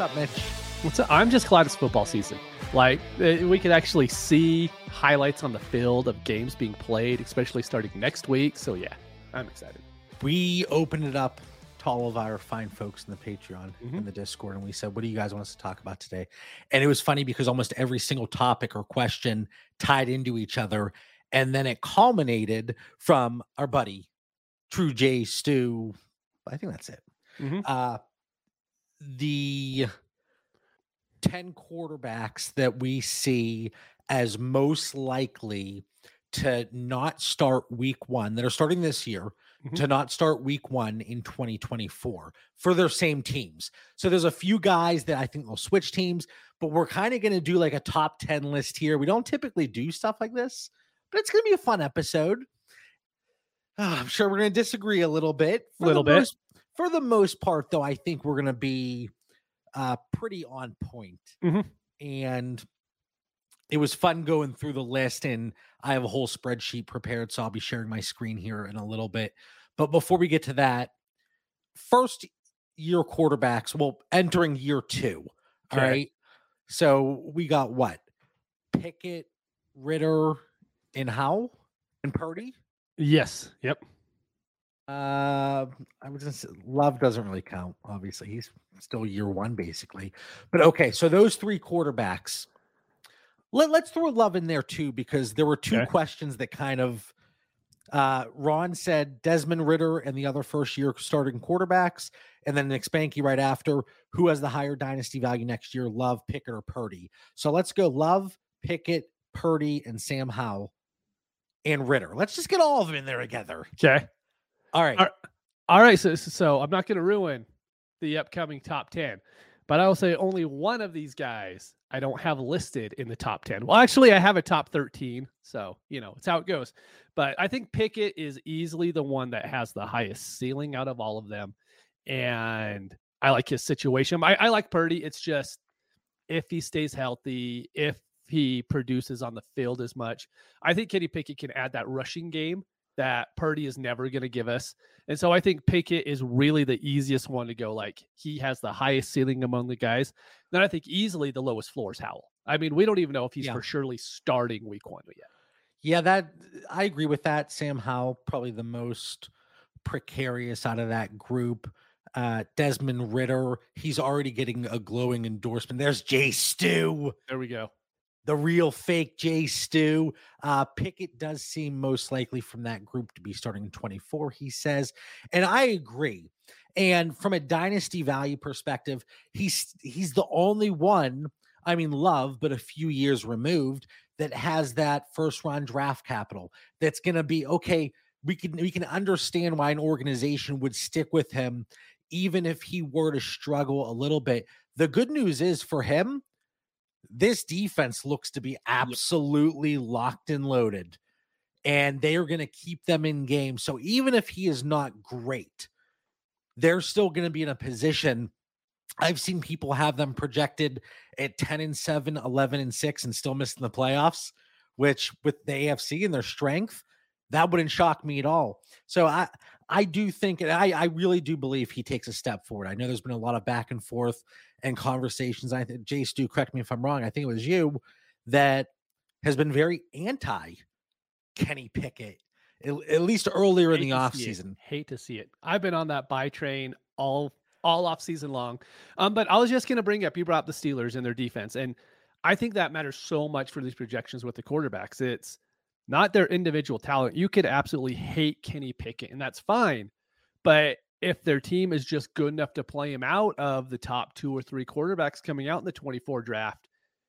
What's up, Mitch? What's up? I'm just glad it's football season. Like uh, we could actually see highlights on the field of games being played, especially starting next week. So yeah, I'm excited. We opened it up to all of our fine folks in the Patreon mm-hmm. in the Discord, and we said, "What do you guys want us to talk about today?" And it was funny because almost every single topic or question tied into each other, and then it culminated from our buddy True J Stew. I think that's it. Mm-hmm. Uh, the 10 quarterbacks that we see as most likely to not start week one that are starting this year mm-hmm. to not start week one in 2024 for their same teams. So there's a few guys that I think will switch teams, but we're kind of going to do like a top 10 list here. We don't typically do stuff like this, but it's going to be a fun episode. Oh, I'm sure we're going to disagree a little bit. A little bit. Most, for the most part, though, I think we're going to be uh, pretty on point. Mm-hmm. And it was fun going through the list. And I have a whole spreadsheet prepared. So I'll be sharing my screen here in a little bit. But before we get to that, first year quarterbacks, well, entering year two. Okay. All right. So we got what? Pickett, Ridder, and Howell and Purdy? Yes. Yep. Uh, I just Love doesn't really count. Obviously, he's still year one basically. But okay, so those three quarterbacks. Let, let's throw Love in there too because there were two okay. questions that kind of. Uh, Ron said Desmond Ridder and the other first year starting quarterbacks, and then Nick Spanky right after. Who has the higher dynasty value next year? Love, Pickett, or Purdy? So let's go Love, Pickett, Purdy, and Sam Howell and Ridder. Let's just get all of them in there together. Okay. All right. All right. So, so I'm not going to ruin the upcoming top 10, but I will say only one of these guys I don't have listed in the top 10. Well, actually, I have a top 13. So, you know, it's how it goes. But I think Pickett is easily the one that has the highest ceiling out of all of them. And I like his situation. I, I like Purdy. It's just if he stays healthy, if he produces on the field as much, I think Kenny Pickett can add that rushing game that Purdy is never going to give us. And so I think Pickett is really the easiest one to go. Like he has the highest ceiling among the guys. Then I think easily the lowest floor is Howell. I mean, we don't even know if he's yeah. for surely starting week one yet. Yeah, that I agree with that. Sam Howell, probably the most precarious out of that group. Uh, Desmond Ridder, he's already getting a glowing endorsement. There's Jay Stu. There we go the real fake Jay Stu. Uh, Pickett does seem most likely from that group to be starting in 24, he says. And I agree. And from a dynasty value perspective, he's he's the only one, I mean, love, but a few years removed, that has that first round draft capital. That's gonna be okay. We can we can understand why an organization would stick with him, even if he were to struggle a little bit. The good news is for him, this defense looks to be absolutely locked and loaded, and they are going to keep them in game. So even if he is not great, they're still going to be in a position. I've seen people have them projected at 10 and 7, 11 and 6, and still missing the playoffs, which with the AFC and their strength, that wouldn't shock me at all. So I I do think and I, I really do believe he takes a step forward. I know there's been a lot of back and forth and conversations. I think Jay Stu, correct me if I'm wrong. I think it was you that has been very anti Kenny Pickett, at, at least earlier Hate in the offseason. Hate to see it. I've been on that buy train all all off season long. Um, but I was just gonna bring up you brought up the Steelers and their defense. And I think that matters so much for these projections with the quarterbacks. It's not their individual talent. You could absolutely hate Kenny Pickett, and that's fine. But if their team is just good enough to play him out of the top two or three quarterbacks coming out in the 24 draft,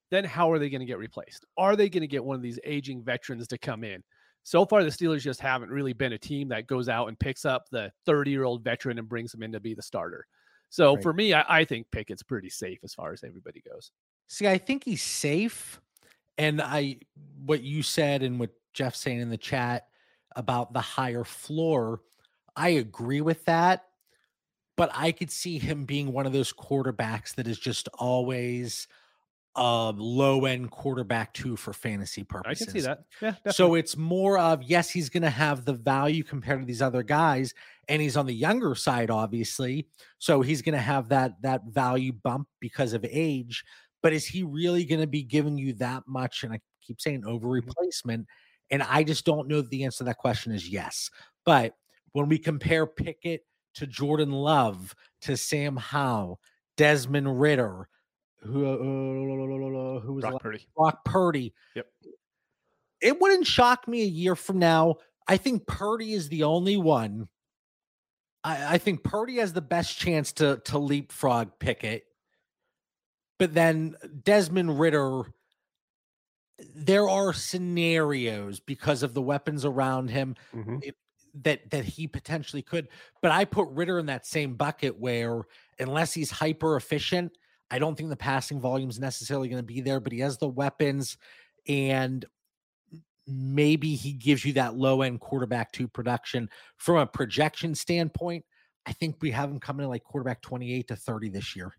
then how are they going to get replaced? Are they going to get one of these aging veterans to come in? So far, the Steelers just haven't really been a team that goes out and picks up the 30 year old veteran and brings him in to be the starter. So right. for me, I, I think Pickett's pretty safe as far as everybody goes. See, I think he's safe. And I, what you said and what Jeff saying in the chat about the higher floor, I agree with that. But I could see him being one of those quarterbacks that is just always a low end quarterback too for fantasy purposes. I can see that. Yeah. Definitely. So it's more of yes, he's going to have the value compared to these other guys, and he's on the younger side, obviously. So he's going to have that that value bump because of age. But is he really going to be giving you that much? And I keep saying over Mm-hmm. And I just don't know that the answer to that question is yes. But when we compare Pickett to Jordan Love to Sam Howell, Desmond Ridder, who uh, who was Brock Purdy. Brock Purdy. Yep. It wouldn't shock me a year from now. I think Purdy is the only one. I, I think Purdy has the best chance to to leapfrog Pickett. But then Desmond Ridder, there are scenarios because of the weapons around him Mhm. that that he potentially could. But I put Ridder in that same bucket where unless he's hyper efficient, I don't think the passing volume is necessarily going to be there, but he has the weapons and maybe he gives you that low end quarterback two production from a projection standpoint. I think we have him coming in like quarterback 28 to 30 this year.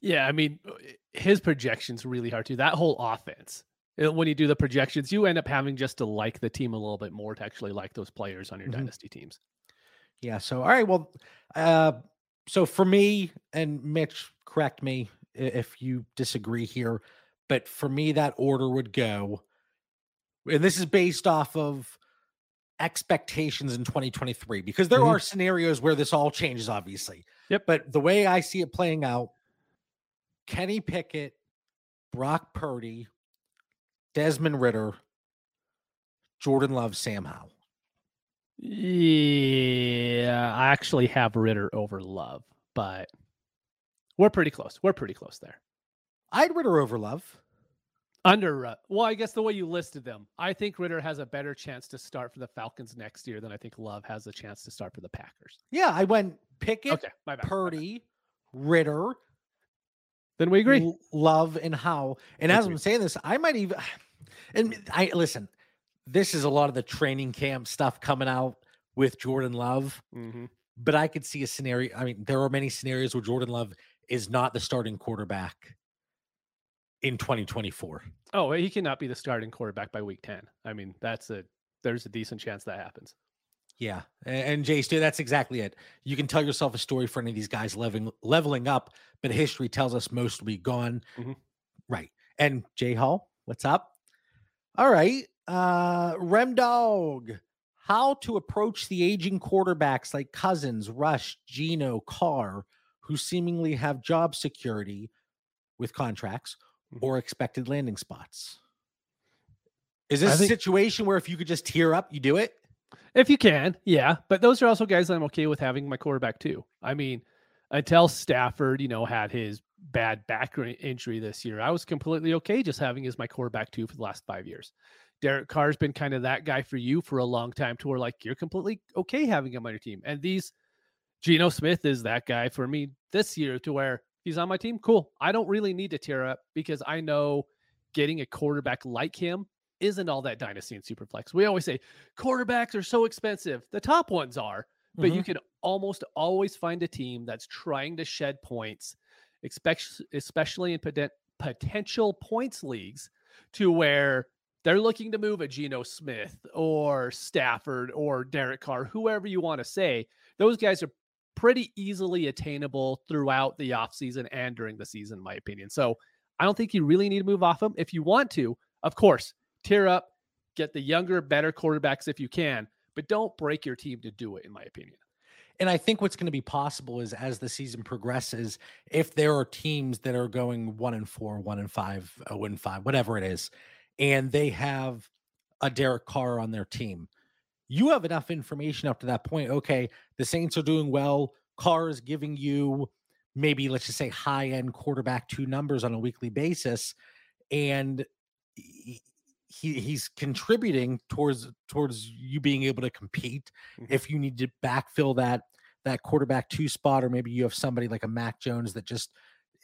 Yeah, I mean, uh, his projections really hard too. That whole offense, when you do the projections, you end up having just to like the team a little bit more to actually like those players on your Mhm. dynasty teams. Yeah. So, all right. Well, uh, so for me and Mitch, correct me if you disagree here, but for me, that order would go, and this is based off of expectations in 2023, because there Mhm. are scenarios where this all changes, obviously. Yep. But the way I see it playing out, Kenny Pickett, Brock Purdy, Desmond Ridder, Jordan Love, Sam Howell. Yeah, I actually have Ridder over Love, but we're pretty close. We're pretty close there. I'd Ridder over Love. Under, uh, well, I guess the way you listed them, I think Ridder has a better chance to start for the Falcons next year than I think Love has a chance to start for the Packers. Yeah, I went Pickett, Okay, my bad. my bad. Purdy, Ridder, Then we agree. Love, and how. And as I'm saying this, I might even. And I listen. This is a lot of the training camp stuff coming out with Jordan Love, hmm but I could see a scenario. I mean, there are many scenarios where Jordan Love is not the starting quarterback in 2024. Oh, he cannot be the starting quarterback by week 10. I mean, that's a, there's a decent chance that happens. Yeah, and Jay Stu, that's exactly it. You can tell yourself a story for any of these guys leveling leveling up, but history tells us most will be gone. Mhm. Right. And Jay Hall, what's up? All right. Uh Rem Dog. How to approach the aging quarterbacks like Cousins, Russ, Geno, Carr, who seemingly have job security with contracts Mhm. or expected landing spots. Is I this a think- situation where if you could just tear up, you do it? If you can, yeah. But those are also guys that I'm okay with having my quarterback too. I mean, until Stafford, you know, had his bad back injury this year, I was completely okay just having as my quarterback too for the last five years. Derek Carr's been kind of that guy for you for a long time to where like you're completely okay having him on your team. And these Geno Smith is that guy for me this year to where he's on my team. Cool. I don't really need to tear up because I know getting a quarterback like him isn't all that dynasty and superflex. We always say quarterbacks are so expensive. The top ones are, but you Mhm. can almost always find a team that's trying to shed points, especially especially in poten- potential points leagues, to where they're looking to move a Geno Smith or Stafford or Derek Carr, whoever you want to say. Those guys are pretty easily attainable throughout the offseason and during the season, in my opinion. So I don't think you really need to move off them. If you want to, of course, tear up, get the younger, better quarterbacks if you can, but don't break your team to do it, in my opinion. And I think what's going to be possible is as the season progresses, if there are teams that are going one and four, one and five, oh and five, whatever it is, and they have a Derek Carr on their team, you have enough information up to that point. Okay, the Saints are doing well. Carr is giving you maybe, let's just say, high end quarterback two numbers on a weekly basis. And he, he he's contributing towards towards you being able to compete Mhm. if you need to backfill that that quarterback two spot or maybe you have somebody like a Mac Jones that just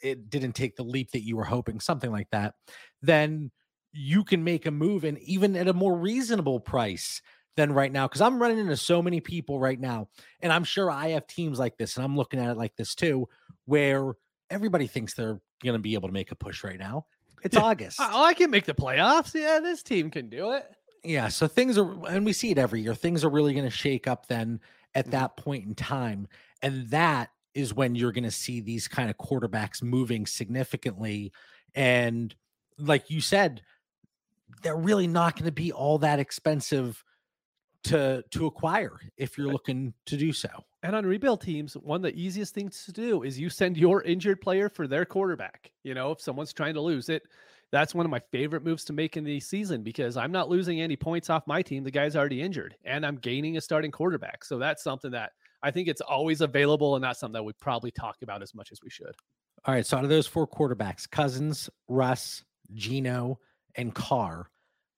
it didn't take the leap that you were hoping something like that then you can make a move and even at a more reasonable price than right now because I'm running into so many people right now and I'm sure I have teams like this and I'm looking at it like this too where everybody thinks they're going to be able to make a push right now It's Yeah. August. Oh, I can make the playoffs. Yeah, this team can do it. Yeah, so things are, and we see it every year. Things are really going to shake up then at Mhm. that point in time, and that is when you're going to see these kind of quarterbacks moving significantly. And like you said, they're really not going to be all that expensive to to acquire if you're eh looking to do so. And on rebuild teams, one of the easiest things to do is you send your injured player for their quarterback. You know, if someone's trying to lose it, that's one of my favorite moves to make in the season because I'm not losing any points off my team. The guy's already injured and I'm gaining a starting quarterback. So that's something that I think it's always available and not something that we probably talk about as much as we should. All right, so out of those four quarterbacks, Cousins, Russ, Geno, and Carr,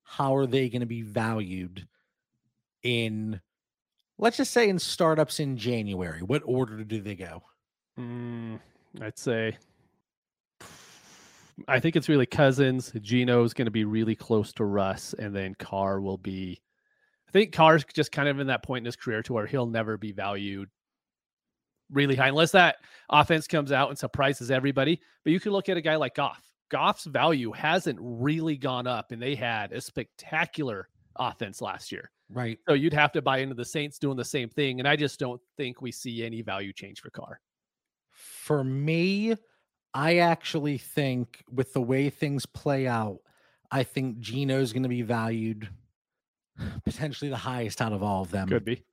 how are they going to be valued in let's just say in startups in January? What order do they go? Mm, I'd say I think it's really Cousins. Geno is going to be really close to Russ, and then Carr will be. I think Carr's just kind of in that point in his career to where he'll never be valued really high unless that offense comes out and surprises everybody. But you could look at a guy like Goff. Goff's value hasn't really gone up, and they had a spectacular offense last year. Right. So you'd have to buy into the Saints doing the same thing, and I just don't think we see any value change for Carr. For me, I actually think with the way things play out, I think Geno's going to be valued potentially the highest out of all of them. Could be.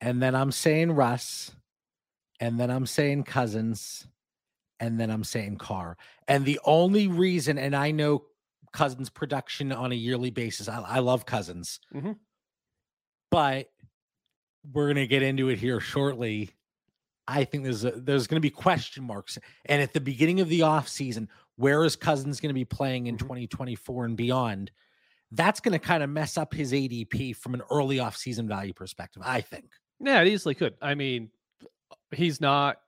And then I'm saying Russ, and then I'm saying Cousins, and then I'm saying Carr. And the only reason, and I know Cousins production on a yearly basis, I, I love Cousins, Mhm. But we're gonna get into it here shortly. I think there's a, there's going to be question marks, and at the beginning of the off season, where is Cousins going to be playing in Mhm. 2024 and beyond? That's going to kind of mess up his ADP from an early off season value perspective. I think. Yeah, it easily could. I mean, he's not.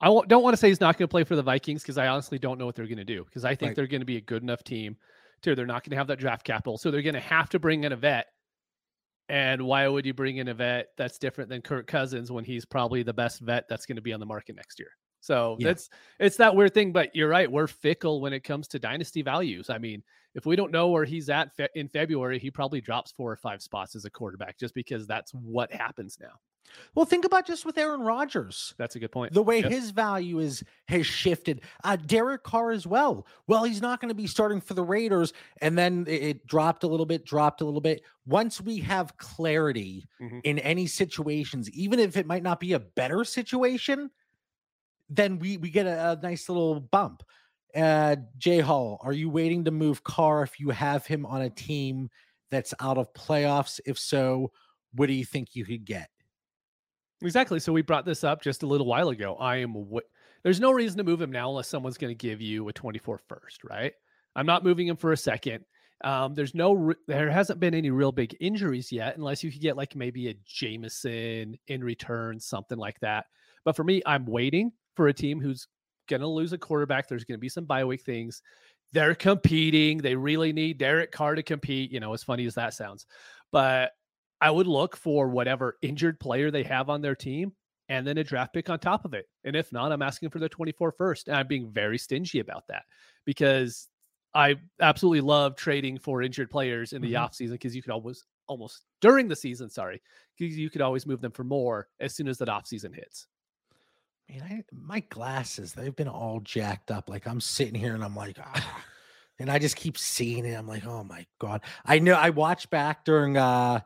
I don't want to say he's not going to play for the Vikings because I honestly don't know what they're going to do because I think Right. they're going to be a good enough team to they're not going to have that draft capital, so they're going to have to bring in a vet. And why would you bring in a vet that's different than Kirk Cousins when he's probably the best vet that's going to be on the market next year? So Yeah. that's it's that weird thing. But you're right, we're fickle when it comes to dynasty values. I mean, if we don't know where he's at fe- in February, he probably drops four or five spots as a quarterback just because that's what happens now. Well, think about just with Aaron Rodgers. That's a good point. The way Yep. his value is has shifted. Uh Derek Carr as well. Well, he's not going to be starting for the Raiders, and then it, it dropped a little bit, dropped a little bit. Once we have clarity Mhm. in any situations, even if it might not be a better situation, then we we get a, a nice little bump. Uh Jay Hall, are you waiting to move Carr if you have him on a team that's out of playoffs? If so, what do you think you could get? Exactly. So we brought this up just a little while ago. I am. W- There's no reason to move him now unless someone's going to give you a 24 first, right? I'm not moving him for a second. Um, there's no. Re- there hasn't been any real big injuries yet, unless you could get like maybe a Jameson in return, something like that. But for me, I'm waiting for a team who's going to lose a quarterback. There's going to be some bye week things. They're competing. They really need Derek Carr to compete. You know, as funny as that sounds, but I would look for whatever injured player they have on their team and then a draft pick on top of it. And if not, I'm asking for the 24 first. And I'm being very stingy about that because I absolutely love trading for injured players in the Mhm. offseason because you could always almost during the season, sorry, because you could always move them for more as soon as that offseason hits. Man, I, my glasses, they've been all jacked up. Like I'm sitting here and I'm like, ah, and I just keep seeing it. I'm like, oh my God. I know I watched back during uh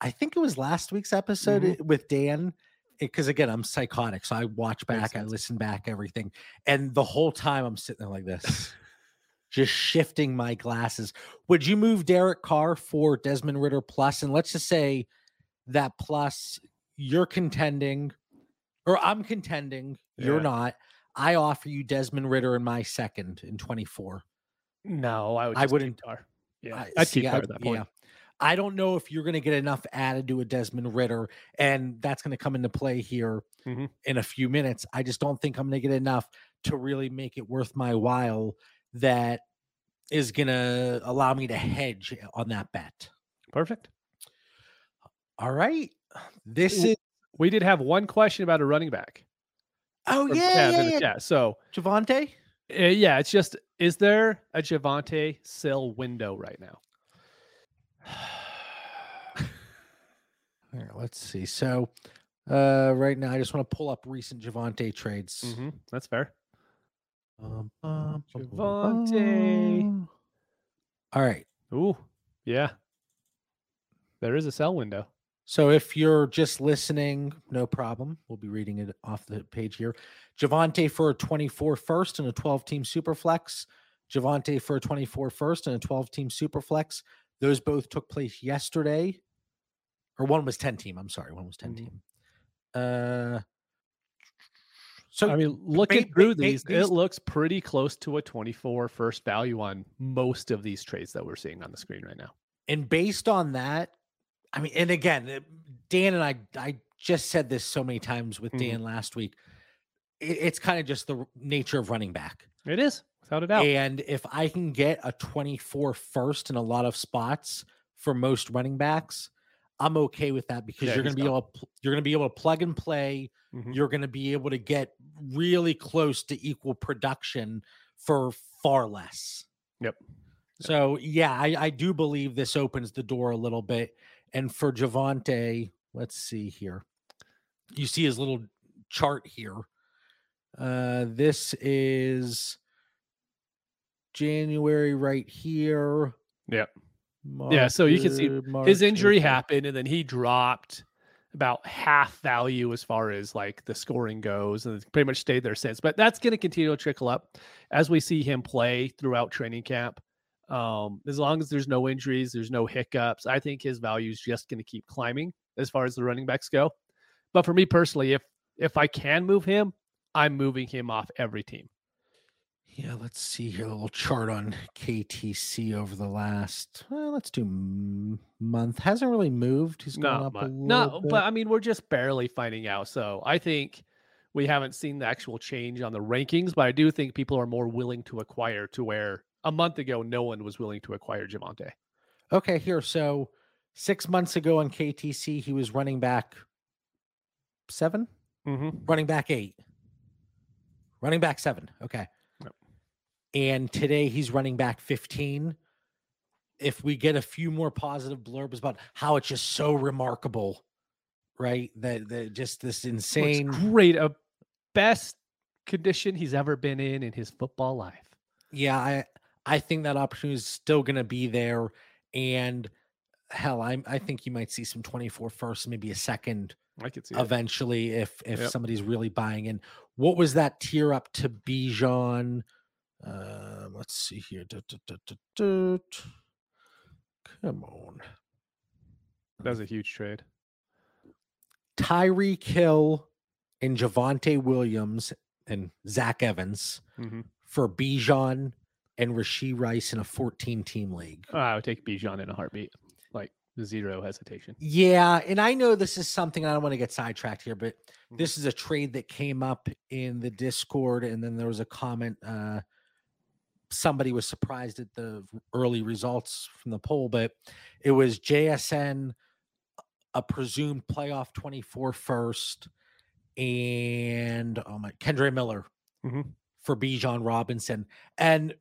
I think it was last week's episode Mhm. uh, with Dan. Because again, I'm psychotic. So I watch back, I listen back, everything. And the whole time I'm sitting there like this, just shifting my glasses. Would you move Derek Carr for Desmond Ridder plus? And let's just say that plus you're contending, or I'm contending, you're not. I offer you Desmond Ridder in my second in 24. No, I would. I wouldn't-. Yeah, I- I'd see, keep I- at that point. I don't know if you're going to get enough added to a Desmond Ridder, and that's going to come into play here Mhm. in a few minutes. I just don't think I'm going to get enough to really make it worth my while. That is going to allow me to hedge on that bet. Perfect. All right, this W- is We did have one question about a running back. oh yeah Kev yeah yeah. So Javonte. Uh, yeah, it's just Is there a Javonte sell window right now? All right, let's see. So, uh, right now, I just want to pull up recent Javonte trades. Mm-hmm. That's fair. Um, um, Javonte. um, All right. Ooh, yeah. There is a sell window. So if you're just listening, no problem. We'll be reading it off the page here. Javonte for a 24 first and a 12 team super flex. Javonte for a 24 first and a 12 team super flex. Those both took place yesterday. Or one was 10 team. I'm sorry. One was 10 Mhm. team. Uh so I mean, looking ba- through these, it looks pretty close to a 24 first value on most of these trades that we're seeing on the screen right now. and based on that, I mean, and again, Dan and I, I just said this so many times with Mhm. Dan last week. It, it's kind of just the nature of running back. It is, a doubt. And if I can get a 24 first in a lot of spots for most running backs, I'm okay with that because Yeah, you're going to be able to, you're going to be able to plug and play. Mhm. You're going to be able to get really close to equal production for far less. Yep. So yeah, I, I do believe this opens the door a little bit. And for Javonte, let's see here. You see his little chart here. Uh, this is January right here. Yep. Yeah, so you can see His injury happened, and then he dropped about half value as far as like the scoring goes, and pretty much stayed there since. But that's going to continue to trickle up as we see him play throughout training camp. Um, as long as there's no injuries, there's no hiccups, I think his value is just going to keep climbing as far as the running backs go. But for me personally, if if I can move him, I'm moving him off every team. Yeah, let's see here. A little chart on KTC over the last. Well, let's do month. Hasn't really moved. He's gone Not up a much. little No, bit. but I mean, we're just barely finding out. So I think we haven't seen the actual change on the rankings, but I do think people are more willing to acquire to where a month ago no one was willing to acquire Javonte. Okay, here. So six months ago on KTC, he was running back seven, Mm-hmm. running back eight, running back seven. Okay. And today he's running back 15. If we get a few more positive blurbs about how it's just so remarkable, right? That, that just this insane. great. A best condition he's ever been in in his football life. Yeah, I I think that opportunity is still going to be there, and hell, I I think you might see some 24 first, maybe a second I could see it. eventually if if Yep. somebody's really buying in. What was that tier up to Bijan? Uh, let's see here. Come on, That was a huge trade. Tyreek Hill and Javonte Williams and Zach Evans Mhm. for Bijan and Rashee Rice in a 14 team league. Oh, I would take Bijan in a heartbeat, like zero hesitation. Yeah, and I know this is something I don't want to get sidetracked here, but Mhm. this is a trade that came up in the Discord, and then there was a comment. Uh, somebody was surprised at the early results from the poll, but it was JSN, a presumed playoff 24 first, and oh my, Kendre Miller Mhm. for Bijan Robinson. And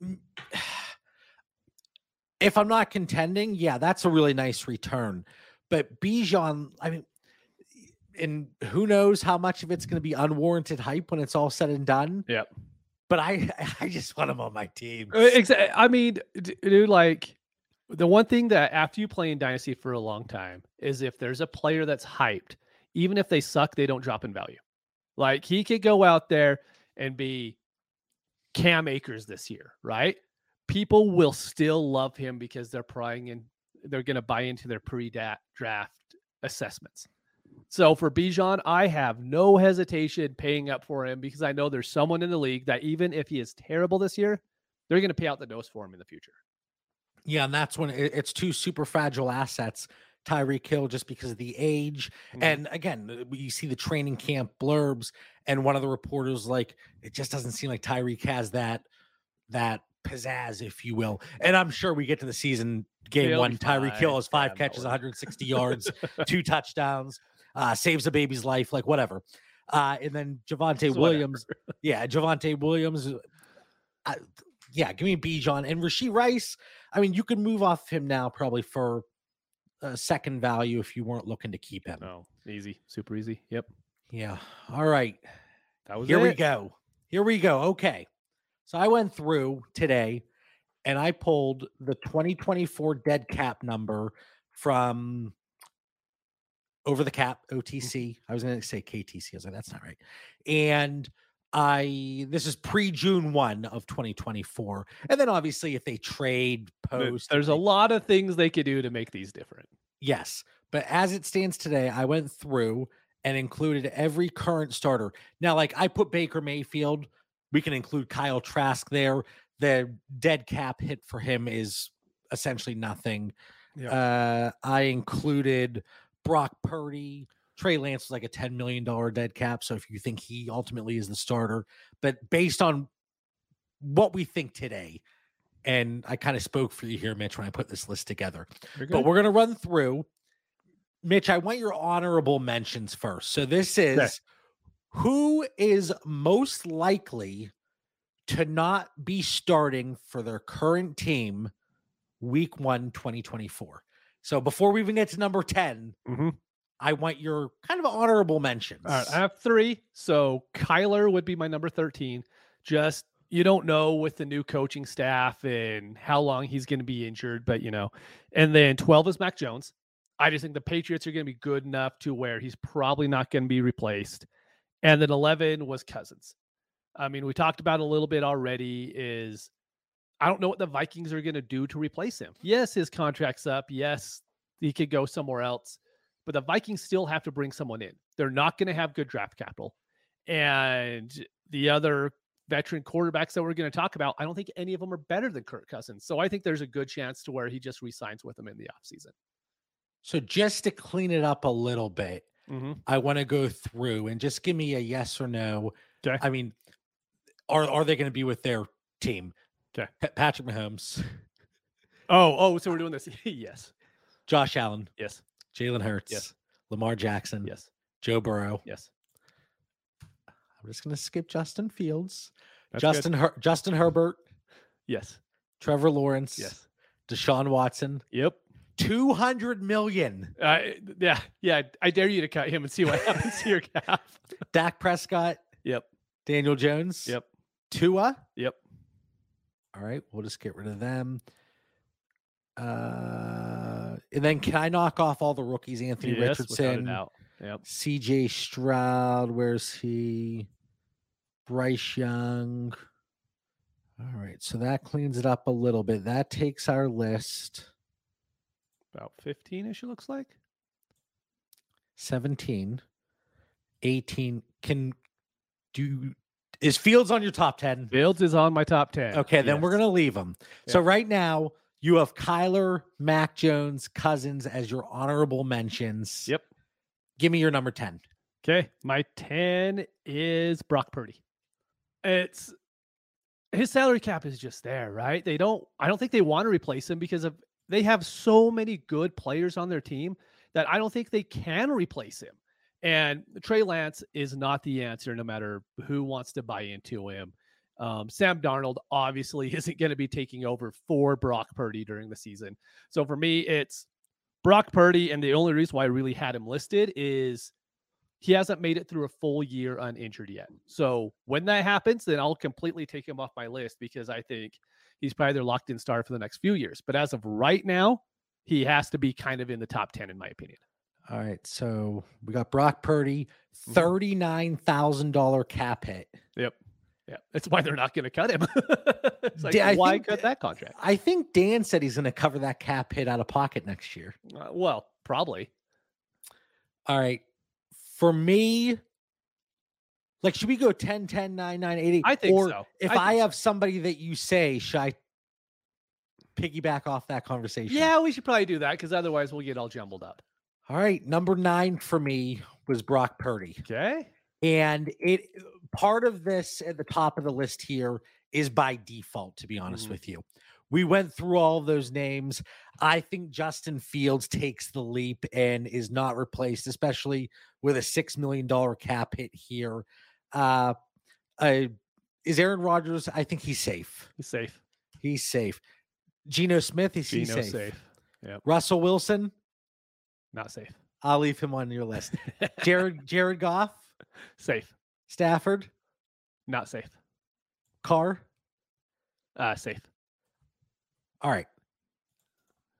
if I'm not contending, yeah, that's a really nice return. But Bijan, I mean, and who knows how much of it's going to be unwarranted hype when it's all said and done. Yep. But I, I just want him on my team. Uh, exactly. I mean, dude, like the one thing that after you play in Dynasty for a long time is if there's a player that's hyped, even if they suck, they don't drop in value. Like he could go out there and be Cam Akers this year, right? People will still love him because they're prying in, they're going to buy into their pre-draft assessments. So for Bijan, I have no hesitation paying up for him because I know there's someone in the league that even if he is terrible this year, they're going to pay out the nose for him in the future. Yeah, and that's when it's two super fragile assets. Tyreek Hill just because of the age. Mhm. And again, uh, you see the training camp blurbs, and one of the reporters like it just doesn't seem like Tyreek has that that pizzazz, if you will. And I'm sure we get to the season game He'll one. Tyreek Hill has five Yeah, catches, 160 yards, two touchdowns, uh, saves a baby's life, like whatever. Uh, and then Javonte. Williams, yeah, Javonte Williams. uh, yeah, give me Bijan and Rashee Rice. I mean, you could move off him now probably for a second value if you weren't looking to keep him. No, easy, super easy. Yep. Yeah. All right. That was Here we go. Here we go. Okay. So I went through today and I pulled the 2024 dead cap number from over the cap OTC. I was going to say KTC. I was like, that's not right. And I this is pre June 1 of 2024. And then obviously if they trade post, There's a lot of things they could do to make these different. Yes. But as it stands today, I went through and included every current starter. Now, like I put Baker Mayfield, we can include Kyle Trask there. The dead cap hit for him is essentially nothing. Yeah. Uh, I included Brock Purdy. Trey Lance is like a $10 million dead cap. So if you think he ultimately is the starter, but based on what we think today, and I kind of spoke for you here, Mitch, when I put this list together but we're going to run through. Mitch, I want your honorable mentions first. So this is who is most likely to not be starting for their current team week one, 2024. So before we even get to number 10, Mhm. I want your kind of honorable mentions. All right, I have three. So Kyler would be my number 13. Just you don't know with the new coaching staff and how long he's going to be injured, but you know. And then 12 is Mac Jones. I just think the Patriots are going to be good enough to where he's probably not going to be replaced. And then 11 was Cousins. I mean, we talked about a little bit already is I don't know what the Vikings are going to do to replace him. Yes, his contract's up. Yes, he could go somewhere else but the Vikings still have to bring someone in. They're not going to have good draft capital. And the other veteran quarterbacks that we're going to talk about, I don't think any of them are better than Kirk Cousins. So I think there's a good chance to where he just resigns with them in the offseason. So just to clean it up a little bit, Mm-hmm. I want to go through and just give me a yes or no. 'Kay. I mean, are are they going to be with their team? 'Kay. Pa- Patrick Mahomes, Oh, oh, so we're doing this. yes. Josh Allen, Yes. Jalen Hurts, Yes. Lamar Jackson, Yes. Joe Burrow. Yes. I'm just going to skip Justin Fields, That's. Justin Her- Justin Herbert, Yes. Trevor Lawrence, Yes. Deshaun Watson. Yep. 200 million. Uh, yeah. Yeah. I dare you to cut him and see what happens to your cap. Dak Prescott, Yep. Daniel Jones, Yep. Tua. Yep. All right, we'll just get rid of them. Uh, and then can I knock off all the rookies? Anthony Yes, Richardson. Yep. CJ Stroud, where's he? Bryce Young. All right, so that cleans it up a little bit. That takes our list About 15 ish, it looks like. 17, 18. Can do is Fields on your top 10? Fields is on my top 10. Okay, then we're gonna leave them. So right now you have Kyler, Mac Jones, Cousins as your honorable mentions. Yep. Give me your number 10. Okay, my 10 is Brock Purdy. It's his salary cap is just there, right? They don't I don't think they want to replace him because of they have so many good players on their team that I don't think they can replace him. And Trey Lance is not the answer no matter who wants to buy into him. Um, Sam Darnold obviously isn't going to be taking over for Brock Purdy during the season. So for me, it's Brock Purdy. And the only reason why I really had him listed is he hasn't made it through a full year uninjured yet. So when that happens, then I'll completely take him off my list because I think he's probably their locked in star for the next few years. But as of right now, he has to be kind of in the top 10, in my opinion. All right. So we got Brock Purdy, Mhm. $39,000 cap hit. Yep. Yeah. That's why they're not going to cut him. it's like, why think cut that contract? I think Dan said he's going to cover that cap hit out of pocket next year. Uh, well, probably. All right. For me, like, should we go 10, 10, 9, 9, 8, 8? I think or so. If I I, think so. have somebody that you say, should I piggyback off that conversation? Yeah, we should probably do that because otherwise we'll get all jumbled up. All right. Number nine for me was Brock Purdy. Okay. And it part of this at the top of the list here is by default, to be honest Mhm. with you. We went through all those names. I think Justin Fields takes the leap and is not replaced, especially with a six million dollar cap hit here. Uh, uh, is Aaron Rodgers? I think he's safe. He's safe. He's safe. Geno Smith, is he Geno safe? safe. Yep. Russell Wilson, Not safe. I'll leave him on your list. Jared Jared Goff, safe. Stafford, Not safe. Carr. Uh, safe. All right.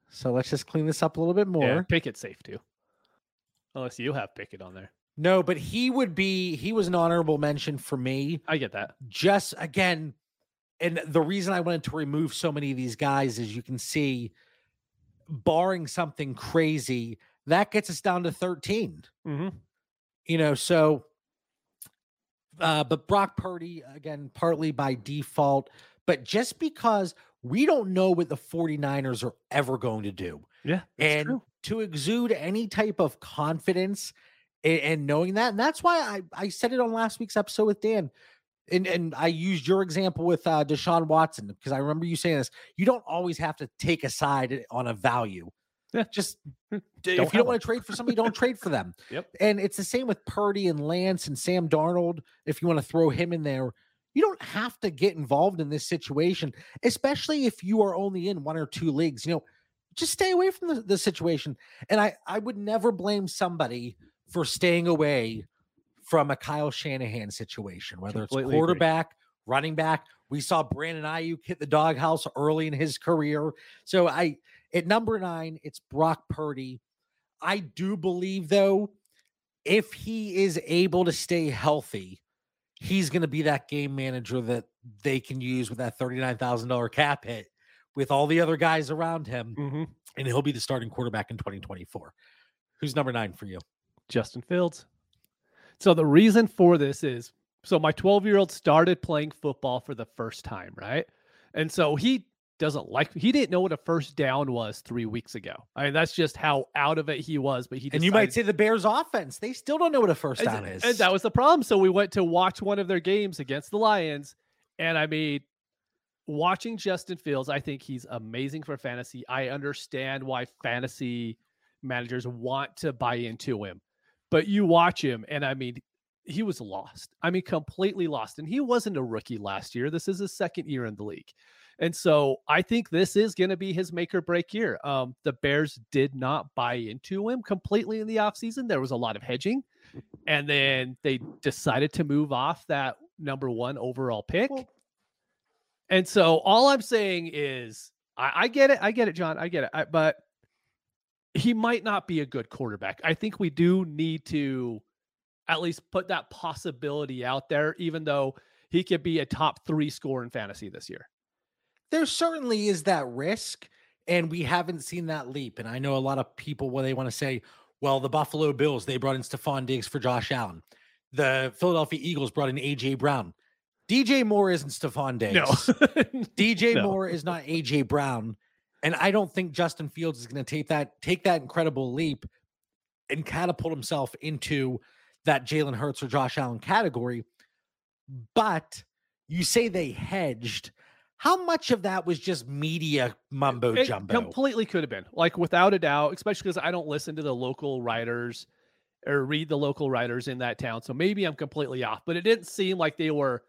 So let's just clean this up a little bit more. Yeah, Pickett safe too. Unless you have Pickett on there. No, but he would be he was an honorable mention for me. I get that. Just again, and the reason I wanted to remove so many of these guys is you can see, barring something crazy, that gets us down to 13. Mm-hmm. You know, so uh, but Brock Purdy, again, partly by default, but just because we don't know what the 49ers are ever going to do. Yeah. And true. to exude any type of confidence and, and knowing that, and that's why I, I said it on last week's episode with Dan. And, and I used your example with uh, Deshaun Watson because I remember you saying this. You don't always have to take a side on a value. Just Don't if you don't want to trade for somebody, don't trade for them. Yep. And it's the same with Purdy and Lance and Sam Darnold. If you want to throw him in there, you don't have to get involved in this situation, especially if you are only in one or two leagues. You know, just stay away from the, the situation. And I, I would never blame somebody for staying away from a Kyle Shanahan situation, whether it's Completely agree. quarterback, running back. We saw Brandon Aiyuk hit the doghouse early in his career. So I, at number nine, it's Brock Purdy. I do believe, though, if he is able to stay healthy, he's going to be that game manager that they can use with that $39,000 cap hit with all the other guys around him, Mm-hmm. and he'll be the starting quarterback in 2024. Who's number nine for you? Justin Fields. So the reason for this is so my 12 year old started playing football for the first time, right? And so he doesn't like he didn't know what a first down was three weeks ago. I mean, that's just how out of it he was. But he And you might say the Bears offense, they still don't know what a first and, down is. and that was the problem. So we went to watch one of their games against the Lions, and I mean, watching Justin Fields, I think he's amazing for fantasy. I understand why fantasy managers want to buy into him, but you watch him, and I mean, he was lost. I mean, completely lost. And he wasn't a rookie last year. This is his second year in the league. And so I think this is going to be his make or break year. Um, the Bears did not buy into him completely in the offseason. There was a lot of hedging. And then they decided to move off that number one overall pick. Well- and so all I'm saying is, I, I get it. I get it, John. I get it. I, but he might not be a good quarterback. I think we do need to at least put that possibility out there, even though he could be a top three scorer in fantasy this year. There certainly is that risk, and we haven't seen that leap. And I know a lot of people when they want to say, well, the Buffalo Bills, they brought in Stefon Diggs for Josh Allen. The Philadelphia Eagles brought in AJ Brown. DJ Moore isn't Stefon Diggs. No, DJ No. Moore is not AJ Brown. And I don't think Justin Fields is going to take that take that incredible leap and catapult himself into that Jalen Hurts or Josh Allen category. But you say they hedged. How much of that was just media mumbo it jumbo? completely could have been like without a doubt, especially because I don't listen to the local writers or read the local writers in that town. So maybe I'm completely off, but it didn't seem like they were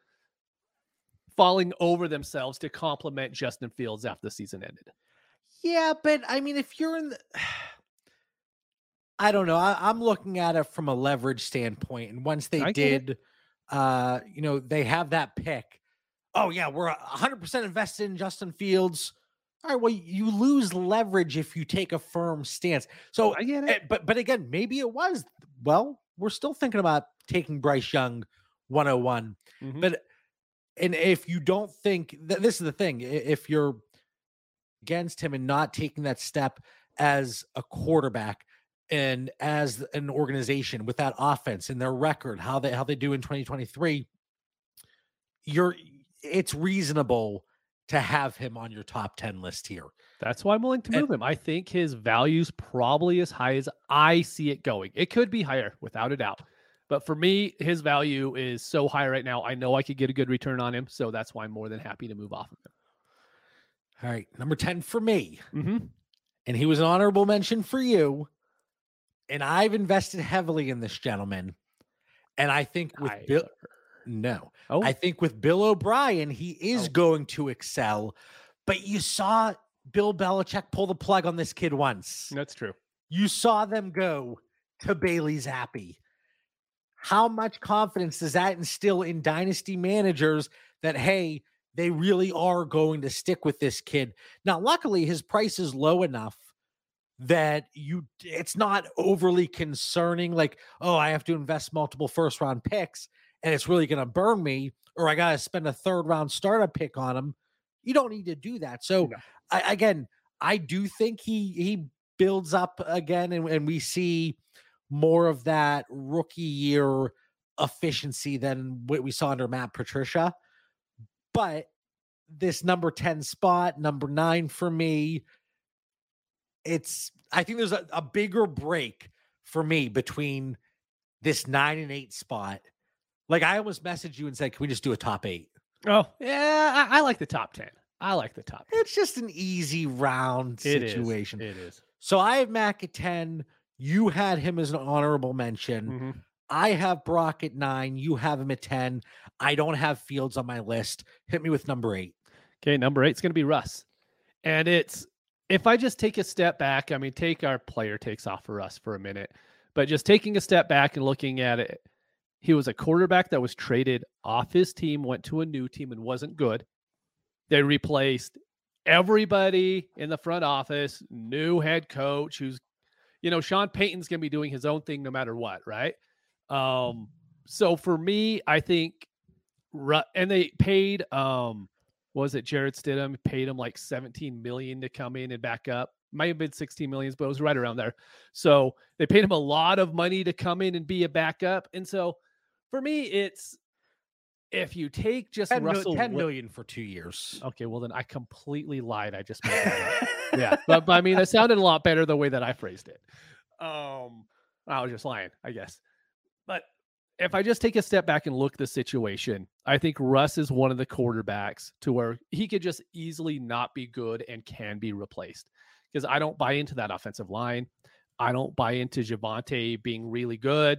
falling over themselves to compliment Justin Fields after the season ended. Yeah, but I mean, if you're in the, I don't know. I, I'm looking at it from a leverage standpoint, and once they I did, uh, you know, they have that pick. Oh yeah, we're 100 percent invested in Justin Fields. All right, well, you lose leverage if you take a firm stance. So, I get eh, it. but but again, maybe it was. Well, we're still thinking about taking Bryce Young 101. Mhm. But and if you don't think that this is the thing, if you're against him and not taking that step as a quarterback and as an organization with that offense and their record, how they how they do in 2023, you're it's reasonable to have him on your top 10 list here. That's why I'm willing to And- move him. I think his value's probably as high as I see it going. It could be higher without a doubt. But for me, his value is so high right now. I know I could get a good return on him. So that's why I'm more than happy to move off of him. All right, number 10 for me. Mm-hmm. and he was an honorable mention for you. And I've invested heavily in this gentleman. And I think with Bill, no, Oh, I think with Bill O'Brien, he is Oh. going to excel. But you saw Bill Belichick pull the plug on this kid once. That's true. You saw them go to Bailey Zappe. How much confidence does that instill in dynasty managers that, hey, they really are going to stick with this kid? Now, luckily, his price is low enough that you it's not overly concerning like oh i have to invest multiple first round picks and it's really going to burn me or i got to spend a third round startup pick on him you don't need to do that so No. I, again i do think he he builds up again and, and we see more of that rookie year efficiency than what we saw under matt patricia but this number 10 spot number nine for me it's I think there's a, a bigger break for me between this nine and eight spot. Like I almost messaged you and said, "Can we just do a top eight? Oh, yeah. I, I like the top 10. I like the top 10. It's just an easy round It is. situation. It is. So I have Mac at ten. You had him as an honorable mention. Mhm. I have Brock at nine. You have him at ten. I don't have Fields on my list. Hit me with number eight. Okay, number eight's going to be Russ. And it's, if I just take a step back, I mean, take our player takes off for Russ for a minute, but just taking a step back and looking at it, he was a quarterback that was traded off his team, went to a new team and wasn't good. They replaced everybody in the front office, new head coach who's, you know, Sean Payton's going to be doing his own thing no matter what, right? Um, so for me, I think, and they paid, um, was it Jarrett Stidham paid him like 17 million to come in and back up. Might have been 16 millions, but it was right around there. So they paid him a lot of money to come in and be a backup. And so for me, it's if you take just 10, Russell 10 Wil- million for two years. Okay, well then I completely lied. I just that yeah, but, but I mean, it sounded a lot better the way that I phrased it. Um, I was just lying, I guess. But if I just take a step back and look the situation, I think Russ is one of the quarterbacks to where he could just easily not be good and can be replaced. Because I don't buy into that offensive line. I don't buy into Javonte being really good.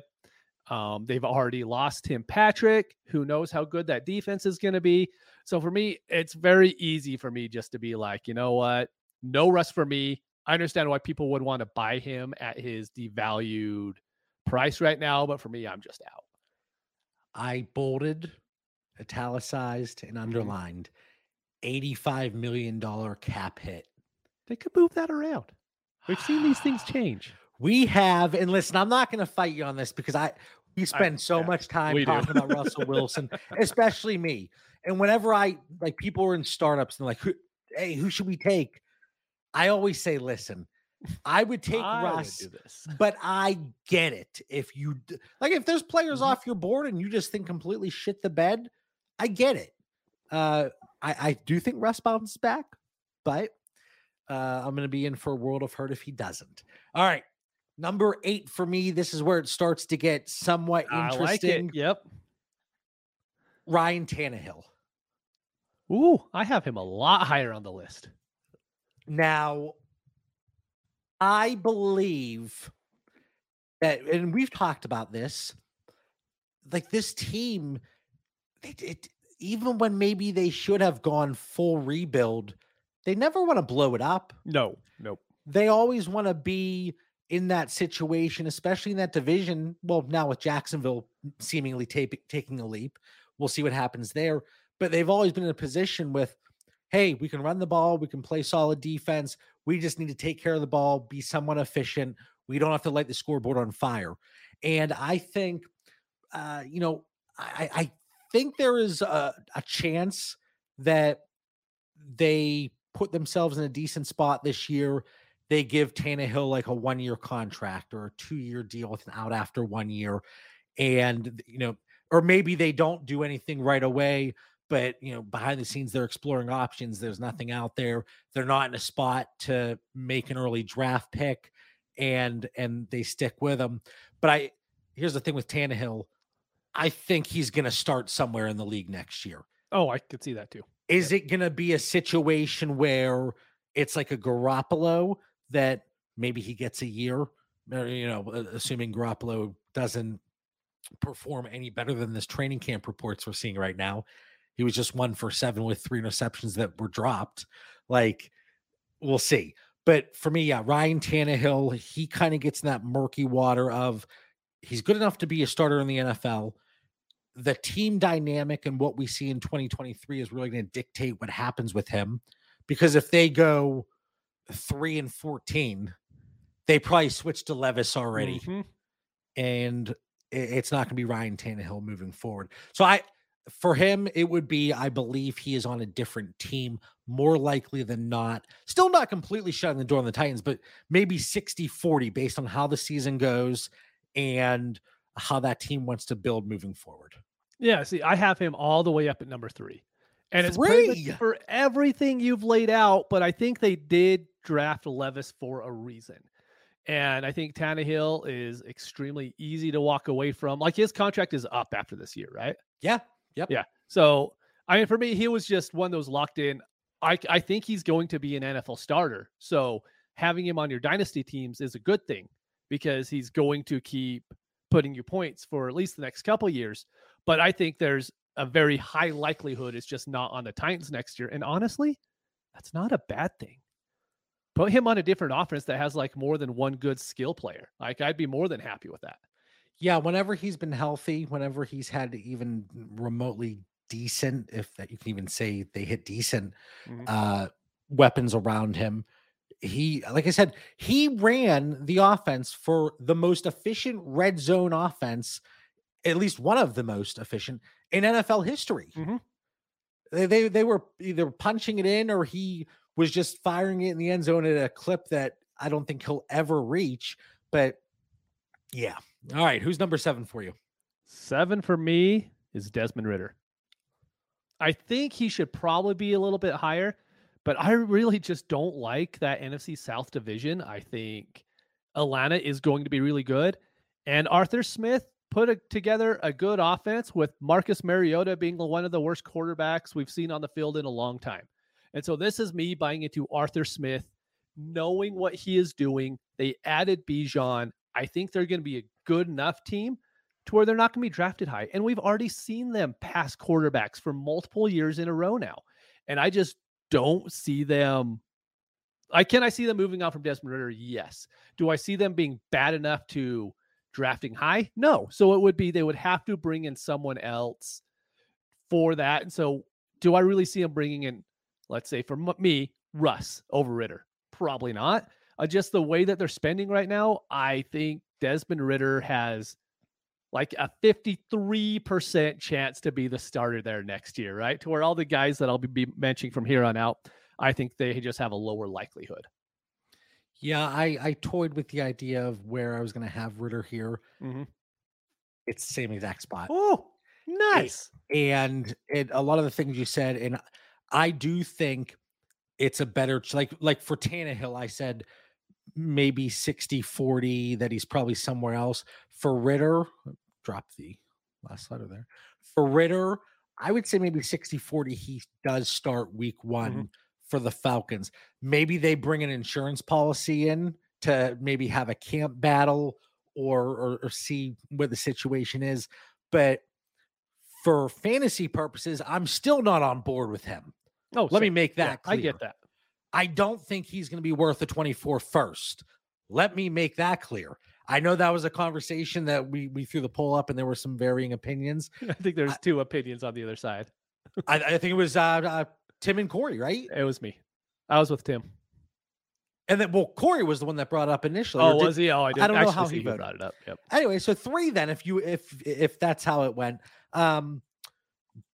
Um, they've already lost Tim Patrick. Who knows how good that defense is going to be? So for me, it's very easy for me just to be like, you know what? No Russ for me. I understand why people would want to buy him at his devalued price right now, but for me, I'm just out. I bolded, italicized, Mm-hmm. and underlined $85 million cap hit. They could move that around. We've seen these things change. We have, and listen, I'm not going to fight you on this because I we spend so yeah, much time talking about Russell Wilson, especially me. And whenever I like people are in startups and like, "Who- hey, who should we take? I always say, listen, I would take I Russ, but I get it. If you like, if there's players Mhm. off your board and you just think completely shit the bed, I get it. Uh, I, I do think Russ bounces back, but uh, I'm going to be in for a world of hurt if he doesn't. All right. Number eight for me. This is where it starts to get somewhat I like interesting. it. Yep. Ryan Tannehill. Ooh, I have him a lot higher on the list. Now, I believe that, and we've talked about this, like this team, it, it, even when maybe they should have gone full rebuild, they never want to blow it up. No, nope. They always want to be in that situation, especially in that division. Well, now with Jacksonville seemingly tape, taking a leap, we'll see what happens there. But they've always been in a position with, hey, we can run the ball, we can play solid defense. We just need to take care of the ball, be somewhat efficient. We don't have to light the scoreboard on fire. And I think, uh, you know, I, I think there is a, a chance that they put themselves in a decent spot this year. They give Tannehill like a one year contract or a two year deal with an out after one year. And, you know, or maybe they don't do anything right away, but, you know, behind the scenes, they're exploring options. There's nothing out there. They're not in a spot to make an early draft pick and, and they stick with them. But I, here's the thing with Tannehill. I think he's going to start somewhere in the league next year. Oh, I could see that too. Is it going to be a situation where it's like a Garoppolo that maybe he gets a year? uh, You know, assuming Garoppolo doesn't perform any better than this training camp reports we're seeing right now. He was just one for seven with three interceptions that were dropped. Like, we'll see. But for me, yeah, Ryan Tannehill, he kind of gets in that murky water of he's good enough to be a starter in the NFL. The team dynamic and what we see in 2023 is really going to dictate what happens with him. Because if they go three and 14, they probably switched to Levis already. Mhm. And it's not going to be Ryan Tannehill moving forward. So I, for him, it would be, I believe he is on a different team, more likely than not. Still not completely shutting the door on the Titans, but maybe 60 40 based on how the season goes and how that team wants to build moving forward. Yeah, see, I have him all the way up at number three. And it's pretty much Three? for everything you've laid out, but I think they did draft Levis for a reason. And I think Tannehill is extremely easy to walk away from. Like his contract is up after this year, right? Yeah. Yep. Yeah. So I mean, for me, he was just one of those locked in. I I think he's going to be an NFL starter. So having him on your dynasty teams is a good thing because he's going to keep putting you points for at least the next couple years. But I think there's a very high likelihood it's just not on the Titans next year. And honestly, that's not a bad thing. Put him on a different offense that has like more than one good skill player. Like I'd be more than happy with that. Yeah. Whenever he's been healthy, whenever he's had even remotely decent, if that you can even say they hit decent Mhm. uh, weapons around him. He, like I said, he ran the offense for the most efficient red zone offense, at least one of the most efficient in NFL history. Mhm. They, they they were either punching it in or he was just firing it in the end zone at a clip that I don't think he'll ever reach. But yeah, all right. Who's number seven for you? Seven for me is Desmond Ridder. I think he should probably be a little bit higher, but I really just don't like that NFC South division. I think Atlanta is going to be really good, and Arthur Smith put a, together a good offense with Marcus Mariota being one of the worst quarterbacks we've seen on the field in a long time. And so this is me buying into Arthur Smith, knowing what he is doing. They added Bijan. I think they're going to be a good enough team to where they're not going to be drafted high. And we've already seen them pass quarterbacks for multiple years in a row now. And I just don't see them. I can I see them moving on from Desmond Ridder? Yes. Do I see them being bad enough to drafting high? No. So it would be they would have to bring in someone else for that. And so do I really see them bringing in, let's say for me, Russ over Ridder? Probably not. Uh, just the way that they're spending right now, I think Desmond Ridder has like a 53% chance to be the starter there next year, right? To where all the guys that I'll be mentioning from here on out, I think they just have a lower likelihood. Yeah, I I toyed with the idea of where I was going to have Ridder here. Mhm. It's the same exact spot. Oh, nice. and it, a lot of the things you said, and I do think it's a better like like for Tannehill, I said maybe 60 40 that he's probably somewhere else. For Ridder, drop the last letter there. For Ridder, I would say maybe 60 40 he does start week one for the Falcons. Maybe they bring an insurance policy in to maybe have a camp battle or or, or see where the situation is. But for fantasy purposes, I'm still not on board with him. Oh, Let me make Yeah, that I get that. I don't think he's going to be worth a 24 first. Let me make that clear. I know that was a conversation that we we threw the poll up and there were some varying opinions. I think there's two opinions on the other side. I, I think it was uh, uh, Tim and Corey, right? It was me. I was with Tim. And then, well, Corey was the one that brought it up initially. Oh, did- was he? Oh, I, didn't don't know how he brought it up. Yep. anyway so three then if you if if that's how it went um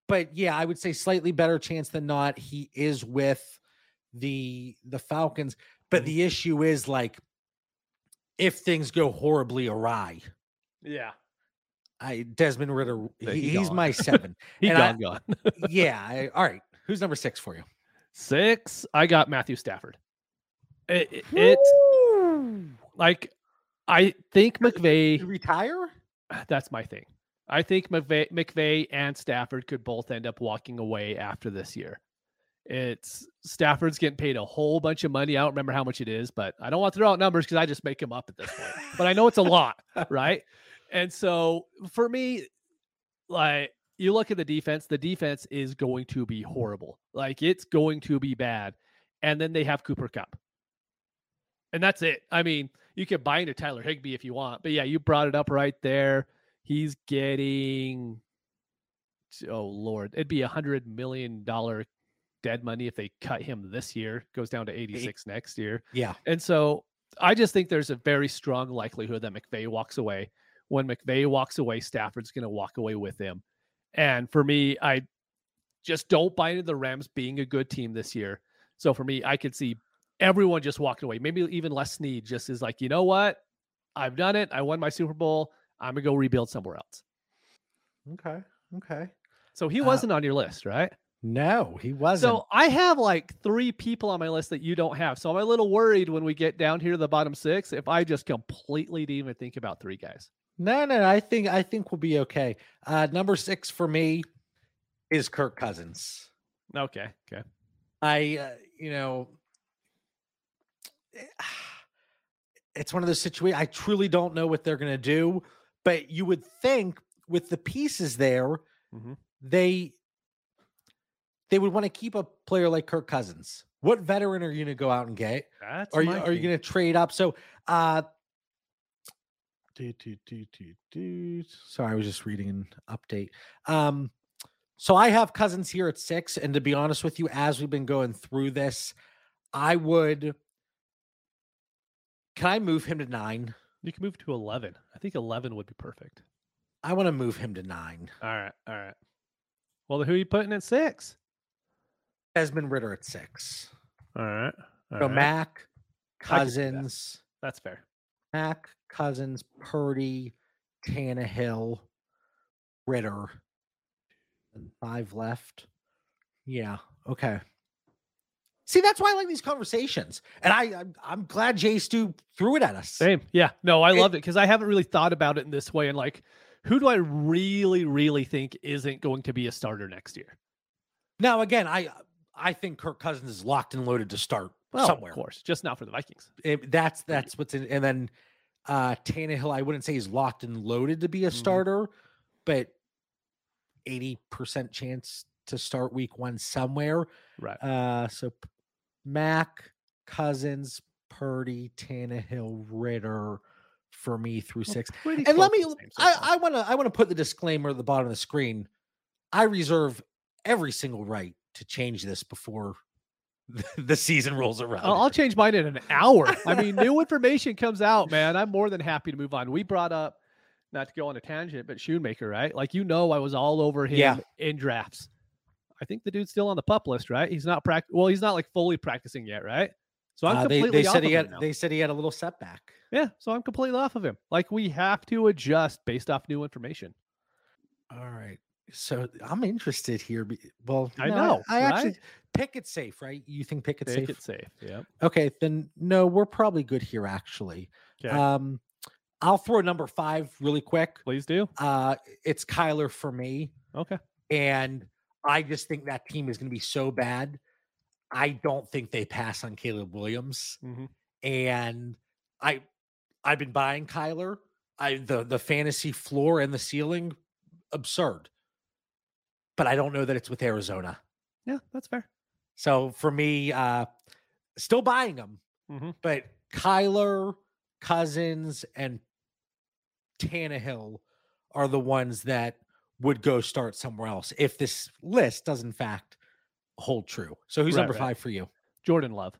but yeah i would say slightly better chance than not he is with the the falcons but Mhm. the issue is like if things go horribly awry Yeah. i desmond ridder he- he he's gone. my seven He And I- gone, gone. yeah I- all right who's number six for you Six. I got Matthew Stafford. It, it- it's like I think McVay. You retire That's my thing. I think McVay, McVay and Stafford could both end up walking away after this year. It's Stafford's getting paid a whole bunch of money. I don't remember how much it is, but I don't want to throw out numbers because I just make them up at this point. but I know it's a lot, right? And so for me, like you look at the defense, the defense is going to be horrible. Like it's going to be bad. and then they have Cooper Kupp. And that's it. I mean, you could buy into Tyler Higbee if you want, but yeah, you brought it up right there. He's getting oh lord, it'd be a hundred million dollar dead money if they cut him this year. Goes down to eighty six next year. Yeah, and so I just think there's a very strong likelihood that McVay walks away. When McVay walks away, Stafford's going to walk away with him. And for me, I just don't buy into the Rams being a good team this year. So for me, I could see everyone just walking away. Maybe even Les Snead just is like, you know what? I've done it. I won my Super Bowl. I'm gonna go rebuild somewhere else. Okay. Okay. So he uh, wasn't uh, on your list, right? No, he wasn't. So I have like three people on my list that you don't have. So I'm a little worried when we get down here to the bottom six if I just completely didn't even think about three guys. No, no, I think I think we'll be okay. Uh number six for me is Kirk Cousins. Okay. Okay. I uh, you know it's one of those situations I truly don't know what they're gonna do, but you would think with the pieces there, mm-hmm. they they would want to keep a player like Kirk Cousins. What veteran are you going to go out and get? That's are you are you going to trade up? So, uh, do, do, do, do, do. Sorry, I was just reading an update. Um, so I have Cousins here at six, and to be honest with you, as we've been going through this, I would. Can I move him to nine? You can move to eleven. I think eleven would be perfect. I want to move him to nine. All right, all right. Well, who are you putting at six? Desmond Ridder at six. All right. All so right. Mac, Cousins. That. That's fair. Mac, Cousins, Purdy, Tannehill, Ridder. And five left. Yeah. Okay. See, that's why I like these conversations, and I I'm, I'm glad Jay Stu threw it at us. Same, yeah. No, I it, love it because I haven't really thought about it in this way, and like, who do I really, really think isn't going to be a starter next year? Now, again, I I think Kirk Cousins is locked and loaded to start oh, well, somewhere. Of course, just not for the Vikings. It, that's that's what's in. And then uh Tannehill, I wouldn't say he's locked and loaded to be a mm-hmm. starter, but eighty percent chance to start week one somewhere. Right. Uh, so Mac, Cousins, Purdy, Tannehill, Ridder for me through well, six. And let me, I want to, I want to put the disclaimer at the bottom of the screen. I reserve every single right to change this before the season rolls around. I'll change mine in an hour. I mean, new information comes out, man. I'm more than happy to move on. We brought up, not to go on a tangent, but Schoonmaker, right? Like you know, I was all over him yeah. in drafts. I think the dude's still on the pup list, right? He's not pract. Well, he's not like fully practicing yet, right? So I'm uh, completely they, they said he had they said he had a little setback. Yeah, so I'm completely off of him. Like we have to adjust based off new information. All right. So I'm interested here. Well, I no, know. I, I right? actually pick it safe, right? You think pick it pick safe? Pick it safe. Yeah. Okay, then no, we're probably good here actually. Okay. Um, I'll throw number five really quick. Please do. Uh, it's Kyler for me. Okay. And I just think that team is going to be so bad. I don't think they pass on Caleb Williams. Mm-hmm. And I, I've been buying Kyler. I the the fantasy floor and the ceiling, absurd but I don't know that it's with Arizona. Yeah, that's fair. So for me, uh, still buying them, mm-hmm. but Kyler, Cousins, and Tannehill are the ones that would go start somewhere else if this list does in fact hold true. So who's right, number right. five for you? Jordan Love.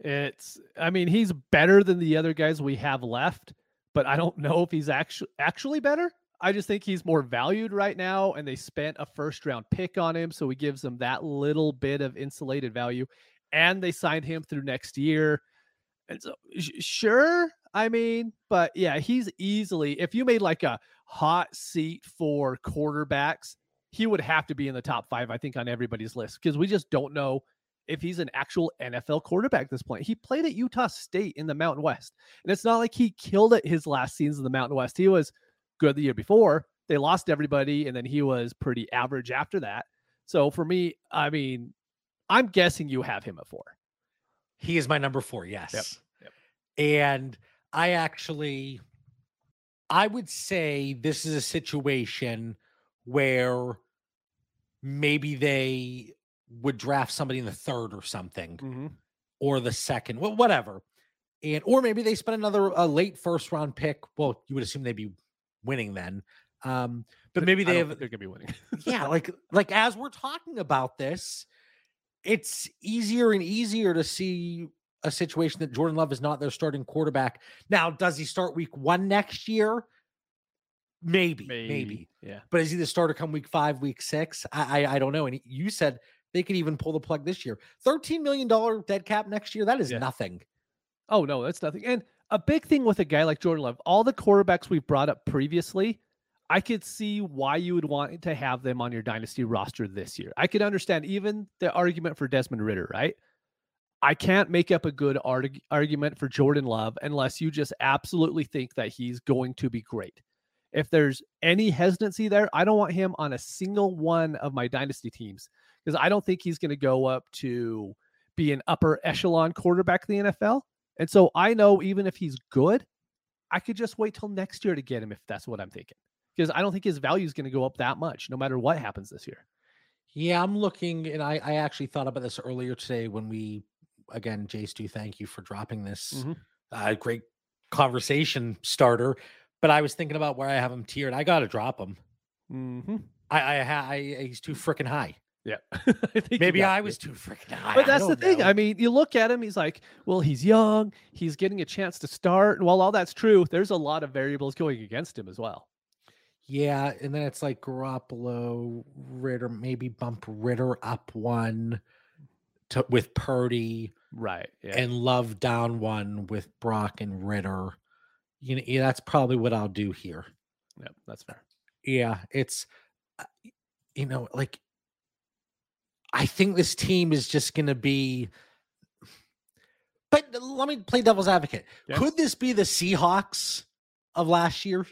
It's I mean, he's better than the other guys we have left, but I don't know if he's actually actually better. I just think he's more valued right now, and they spent a first round pick on him, so he gives them that little bit of insulated value. And they signed him through next year. And so, sure, I mean, but yeah, he's easily, if you made like a hot seat for quarterbacks, he would have to be in the top five, I think, on everybody's list because we just don't know if he's an actual NFL quarterback at this point. He played at Utah State in the Mountain West, and it's not like he killed it his last season in the Mountain West. He was good the year before. They lost everybody, and then he was pretty average after that. So for me, I mean, I'm guessing you have him at four. He is my number four, yes. Yep. Yep. And I actually, I would say this is a situation where maybe they would draft somebody in the third or something, Mm-hmm. or the second, wh- whatever. And or maybe they spend another a late first round pick. Well, you would assume they'd be winning then. Um, but maybe they have they're gonna be winning. yeah, like like as we're talking about this, it's easier and easier to see a situation that Jordan Love is not their starting quarterback. Now, does he start week one next year? Maybe, maybe. Yeah. But is he the starter come week five, week six? I I, I don't know. And you said they could even pull the plug this year. $13 million dead cap next year. That is Yeah. nothing. Oh no, that's nothing. And a big thing with a guy like Jordan Love, all the quarterbacks we've brought up previously, I could see why you would want to have them on your dynasty roster this year. I could understand even the argument for Desmond Ridder, right? I can't make up a good arg- argument for Jordan Love unless you just absolutely think that he's going to be great. If there's any hesitancy there, I don't want him on a single one of my dynasty teams because I don't think he's going to go up to be an upper echelon quarterback in the NFL. And so I know even if he's good, I could just wait till next year to get him if that's what I'm thinking. Because I don't think his value is going to go up that much no matter what happens this year. Yeah, I'm looking, and I, I actually thought about this earlier today when we, again, Jay Stu, thank you for dropping this Mhm. uh, great conversation starter. But I was thinking about where I have him tiered. I got to drop him. Mm-hmm. I, I, I he's too freaking high. Yeah. I think Maybe I was be. too freaking high. But that's the thing. know. I mean, you look at him, he's like, well, he's young, he's getting a chance to start. And while all that's true, there's a lot of variables going against him as well. yeah, and then it's like Garoppolo, Ridder, maybe bump Ridder up one to with Purdy. Right. Yeah. and Love down one with Brock and Ridder. You know, yeah, that's probably what I'll do here. yeah, that's fair. Yeah, it's uh, you know, like I think this team is just going to be But let me play devil's advocate. Yeah. Could this be the Seahawks of last year?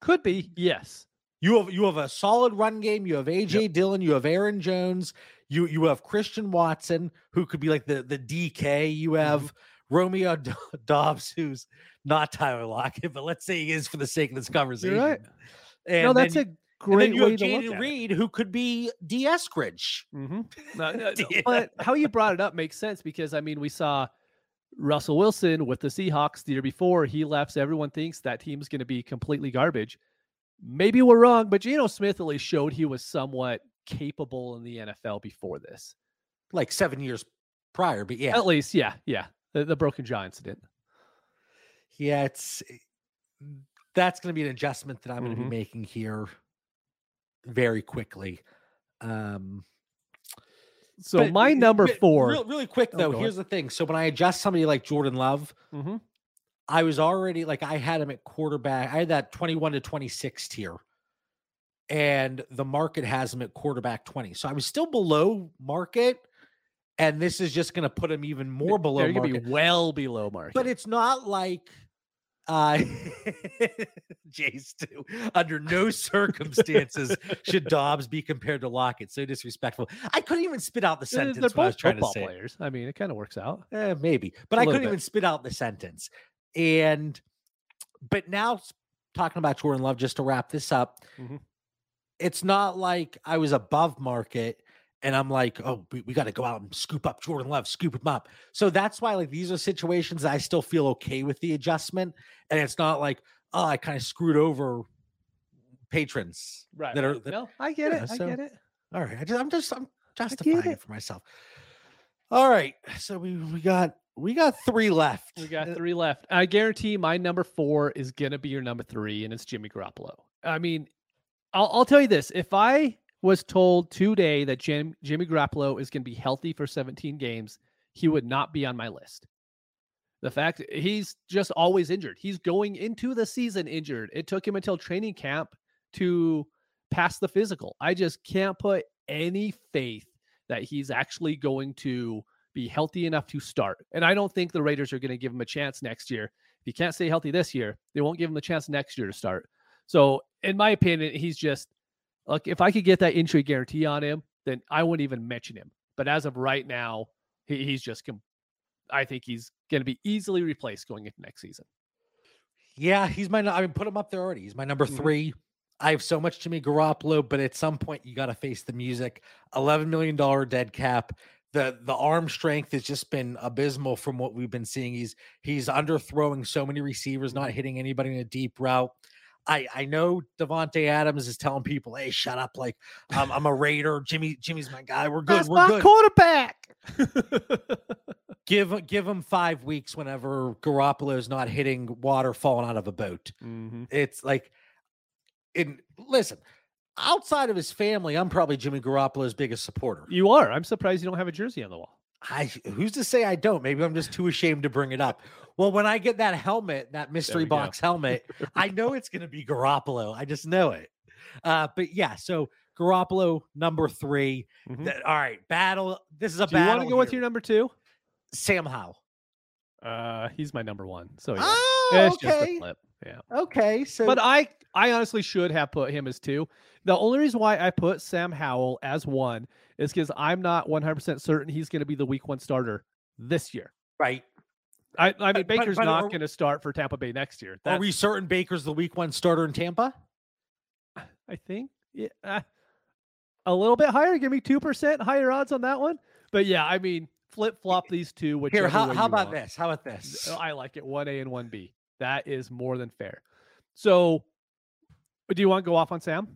Could be, yes. You have you have a solid run game. You have AJ Dillon. You have Aaron Jones. You you have Christian Watson, who could be like the the DK. You have mm-hmm. Romeo D- Doubs, who's not Tyler Lockett, but let's say he is for the sake of this conversation. right. And no, that's then, a and great then you way have to look Jayden at it. Reed, who could be D. Eskridge. Mm-hmm. No, no, no, But how you brought it up makes sense because I mean we saw Russell Wilson with the Seahawks the year before. He left. so Everyone thinks that team's going to be completely garbage. Maybe we're wrong, but Geno Smith at least showed he was somewhat capable in the NFL before this. Like seven years prior, but yeah, At least, yeah, yeah. The, the broken jaw incident. yeah, it's that's going to be an adjustment that I'm going to be making here very quickly. Um, So But, my number four. real- really quick Oh, though. go here's the thing. So when I adjust somebody like Jordan Love, Mhm. I was already like I had him at quarterback. I had that 21 to 26 tier. And the market has him at quarterback 20. So I was still below market. And this is just going to put him even more below They're gonna be well below market. But it's not like uh Jace too. Under no circumstances should Doubs be compared to Lockett. So disrespectful. I couldn't even spit out the sentence they're I both to football players. I mean, it kind of works out. Eh, maybe, but I couldn't bit. even spit out the sentence. And but now talking about Jordan Love, just to wrap this up, Mhm. it's not like I was above market and I'm like, oh, we, we got to go out and scoop up Jordan Love, scoop him up. So that's why like these are situations that I still feel okay with the adjustment, and it's not like oh, I kind of screwed over patrons Right. that are that- no, I get it. I get it. all right, I just, I'm just I'm justifying it. it. for myself. All right, so we we got we got three left. We got Uh, three left. I guarantee my number four is gonna be your number three, and it's Jimmy Garoppolo. I mean, I'll, I'll tell you this: if I was told today that Jim, Jimmy Garoppolo is gonna be healthy for 17 games, he would not be on my list. The fact he's just always injured. He's going into the season injured. It took him until training camp to pass the physical. I just can't put any faith that he's actually going to be healthy enough to start. And I don't think the Raiders are going to give him a chance next year. If he can't stay healthy this year, they won't give him a chance next year to start. So, in my opinion, he's just like if I could get that injury guarantee on him, then I wouldn't even mention him. But as of right now, he, he's just. Com- I think he's going to be easily replaced going into next season. Yeah, he's my. I mean, put him up there already. He's my number Mhm. three. I have so much Jimmy Garoppolo, but at some point you got to face the music. $11 million dead cap. The the arm strength has just been abysmal from what we've been seeing. He's he's underthrowing so many receivers, not hitting anybody in a deep route. I I know Davante Adams is telling people, "Hey, shut up! Like um, I'm a Raider. Jimmy Jimmy's my guy. We're good. That's We're my good." quarterback. give give him five weeks whenever Garoppolo is not hitting water falling out of a boat. Mhm. It's like, in listen, outside of his family, I'm probably Jimmy Garoppolo's biggest supporter. You are. I'm surprised you don't have a jersey on the wall. I who's to say I don't? Maybe I'm just too ashamed to bring it up. Well, when I get that helmet, that mystery we go. box helmet, I know it's going to be Garoppolo. I just know it. Uh, but yeah, so Garoppolo number 3 Mhm. Th- all right, battle. This is a Do you want to go with your number two? Sam Howell? Uh, he's my number one. So yeah, Oh, it's just a okay. flip. Yeah. Okay, so But I I honestly should have put him as two. The only reason why I put Sam Howell as one is because I'm not 100% certain he's going to be the week one starter this year. right. I, I mean, But- but- Baker's but not going to start for Tampa Bay next year. Are we certain Baker's the week one starter in Tampa? I think yeah, uh, a little bit higher. Give me 2% higher odds on that one. But yeah, I mean, flip flop these two. Here, how, how about want. this? How about this? I like it. 1A and 1B. That is more than fair. So, do you want to go off on Sam?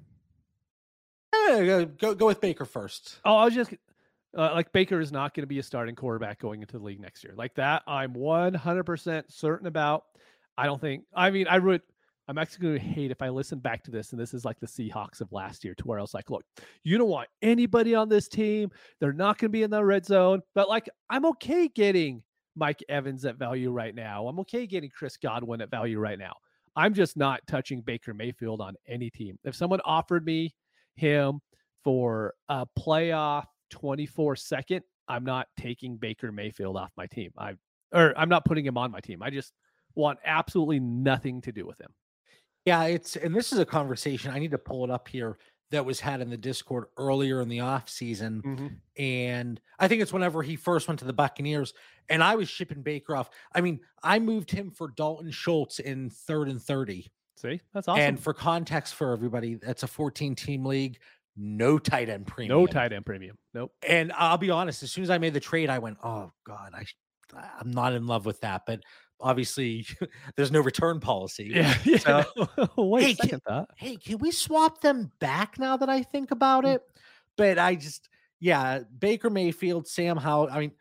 Eh, go, go go with Baker first. Oh, I was just uh, like Baker is not going to be a starting quarterback going into the league next year. Like that, I'm 100% certain about. I don't think. I mean, I would. I'm actually going to hate if I listen back to this, and this is like the Seahawks of last year, to where I was like, "Look, you don't want anybody on this team. They're not going to be in the red zone." But like, I'm okay getting Mike Evans at value right now. I'm okay getting Chris Godwin at value right now. I'm just not touching Baker Mayfield on any team. If someone offered me him for a playoff 24 second, I'm not taking Baker Mayfield off my team. I or I'm not putting him on my team. I just want absolutely nothing to do with him. Yeah, it's and this is a conversation. I need to pull it up here that was had in the Discord earlier in the off season. Mm-hmm. And I think it's whenever he first went to the Buccaneers and I was shipping Baker off. I mean, I moved him for Dalton Schultz in third and 30. See, that's awesome. And for context for everybody, that's a 14 team league, no tight end premium. no tight end premium. Nope. And I'll be honest, as soon as I made the trade, I went, "Oh God, I, I'm not in love with that." But obviously, there's no return policy. Yeah. yeah. So- Wait Hey, thought. Hey, can we swap them back now that I think about Mm. it? But I just, yeah, Baker Mayfield, Sam Howell. I mean,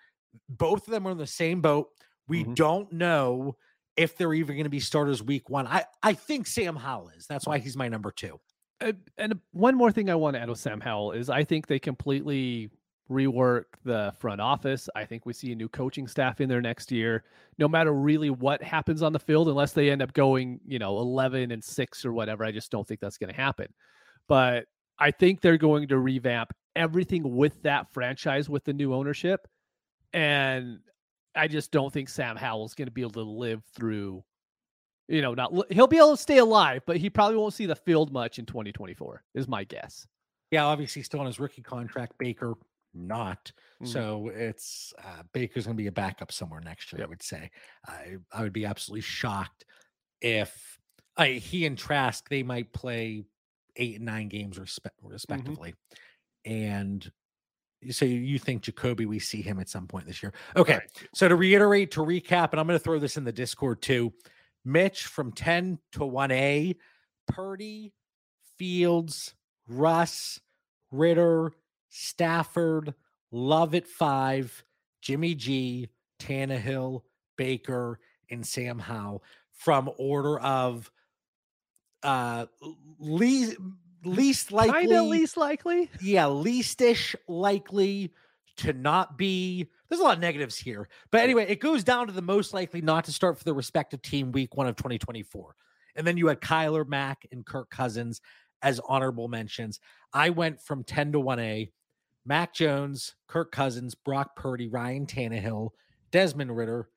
both of them are in the same boat. We Mhm. don't know if they're even going to be starters week one. I I think Sam Howell is. That's why he's my number two. Uh, and one more thing I want to add with Sam Howell is I think they completely rework the front office. I think we see a new coaching staff in there next year. No matter really what happens on the field, unless they end up going, you know, 11 and 6 or whatever, I just don't think that's going to happen. But I think they're going to revamp everything with that franchise with the new ownership. And I just don't think Sam Howell's going to be able to live through you know, not he'll be able to stay alive, but he probably won't see the field much in 2024, is my guess. Yeah, obviously still on his rookie contract. Baker not. Mhm. So it's uh, Baker's going to be a backup somewhere next year. I would say. I I would be absolutely shocked if I, he and Trask they might play eight and nine games respe- respectively, and so you think Jacoby we see him at some point this year? Okay, Right. so to reiterate, to recap, and I'm going to throw this in the Discord too. Mitch from 10 to 1A, Purdy, Fields, Russ, Ridder, Stafford, Love at five, Jimmy G, Tannehill, Baker, and Sam Howe from order of uh least least likely Kind of least likely. yeah, leastish likely to not be. There's a lot of negatives here, but anyway, it goes down to the most likely not to start for the respective team week one of 2024. And then you had Kyler Mac and Kirk Cousins as honorable mentions. I went from 10 to 1A. Mac Jones, Kirk Cousins, Brock Purdy, Ryan Tannehill, Desmond Ridder,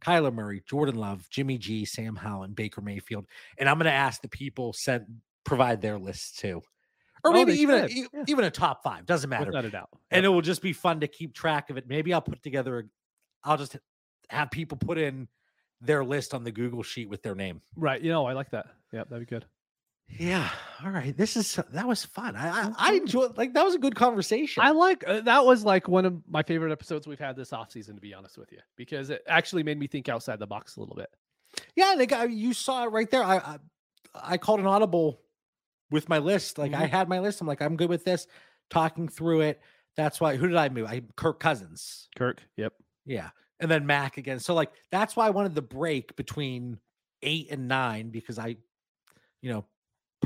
Kyler Murray, Jordan Love, Jimmy G, Sam Howell, Baker Mayfield. And I'm going to ask the people sent provide their lists too, or Oh, maybe even a, yeah. even a top five. Doesn't matter Without a doubt. and it will just be fun to keep track of it. Maybe I'll put together a I'll just have people put in their list on the Google sheet with their name. right. You know, I like that. Yeah, that'd be good. Yeah. All right. This is that was fun. I I, I enjoyed like that was a good conversation. I like uh, that was like one of my favorite episodes we've had this offseason, to be honest with you, because it actually made me think outside the box a little bit. yeah, the guy you saw it right there. I I, I called an audible with my list. Like I Mhm. had my list. I'm like, I'm good with this. Talking through it. That's why who did I move? I Kirk Cousins. Kirk. Yep. Yeah. And then Mac again. So like that's why I wanted the break between eight and nine because I, you know,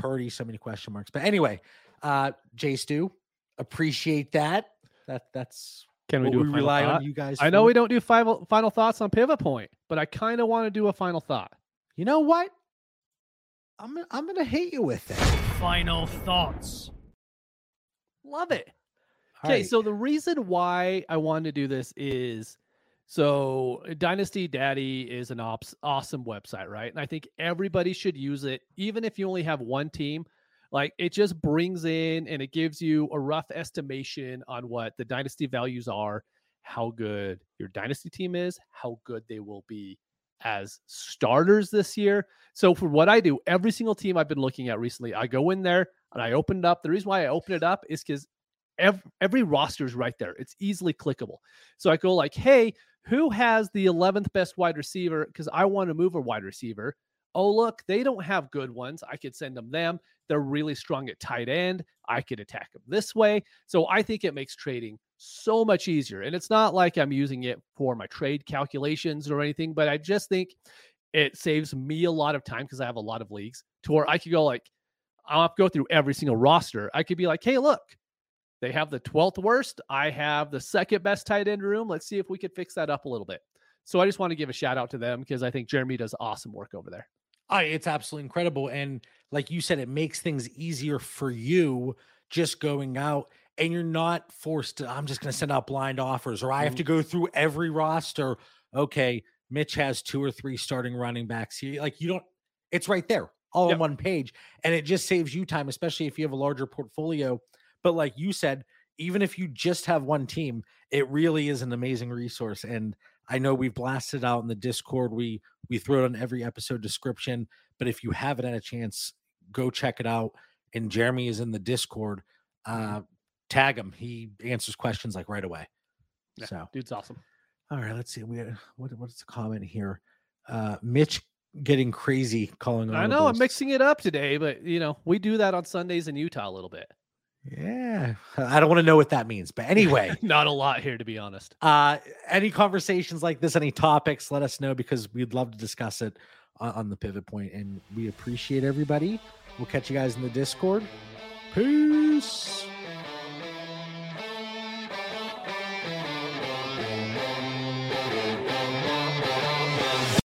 Purdy, so many question marks. But anyway, uh Jay Stu, appreciate that. That that's Can we what do a we final rely thought? on you guys. I know for. we don't do final final thoughts on pivot point, but I kind of want to do a final thought. You know what? I'm gonna- I'm gonna hate you with it. Final thoughts. Love it. All Okay, right. so the reason why I wanted to do this is so uh, Dynasty Daddy is an ops, awesome website, right? And I think everybody should use it, even if you only have one team. Like it just brings in and it gives you a rough estimation on what the dynasty values are, how good your dynasty team is, how good they will be as starters this year. So for what I do, every single team I've been looking at recently, I go in there and I open it up. The reason why I open it up is because every, every roster is right there. It's easily clickable. So I go like, hey, who has the 11th best wide receiver? Because I want to move a wide receiver. Oh, look, they don't have good ones. I could send them them. They're really strong at tight end. I could attack them this way. So I think it makes trading so much easier. And it's not like I'm using it for my trade calculations or anything, but I just think it saves me a lot of time because I have a lot of leagues to where I could go like, I'll go through every single roster. I could be like, hey, look, they have the 12th worst. I have the second best tight end room. Let's see if we could fix that up a little bit. So I just want to give a shout out to them because I think Jeremy does awesome work over there. Oh, it's absolutely incredible. And like you said, it makes things easier for you just going out and you're not forced to, I'm just going to send out blind offers or I have to mm-hmm. go through every roster. Okay, Mitch has two or three starting running backs here. Like you don't, it's right there all Yep. on one page. And it just saves you time, especially if you have a larger portfolio. But like you said, even if you just have one team, it really is an amazing resource. And I know we've blasted out in the Discord. We we throw it on every episode description. But if you haven't had a chance, go check it out. And Jeremy is in the Discord. Uh, tag him. He answers questions like right away. Yeah, So dude's awesome. all right, let's see. We had, what what's the comment here? Uh, Mitch getting crazy calling. I know I'm mixing it up today, but you know, we do that on Sundays in Utah a little bit. Yeah, I don't want to know what that means, but anyway. Not a lot here, to be honest. uh any conversations like this any topics let us know because we'd love to discuss it on, on the pivot point and we appreciate everybody we'll catch you guys in the discord peace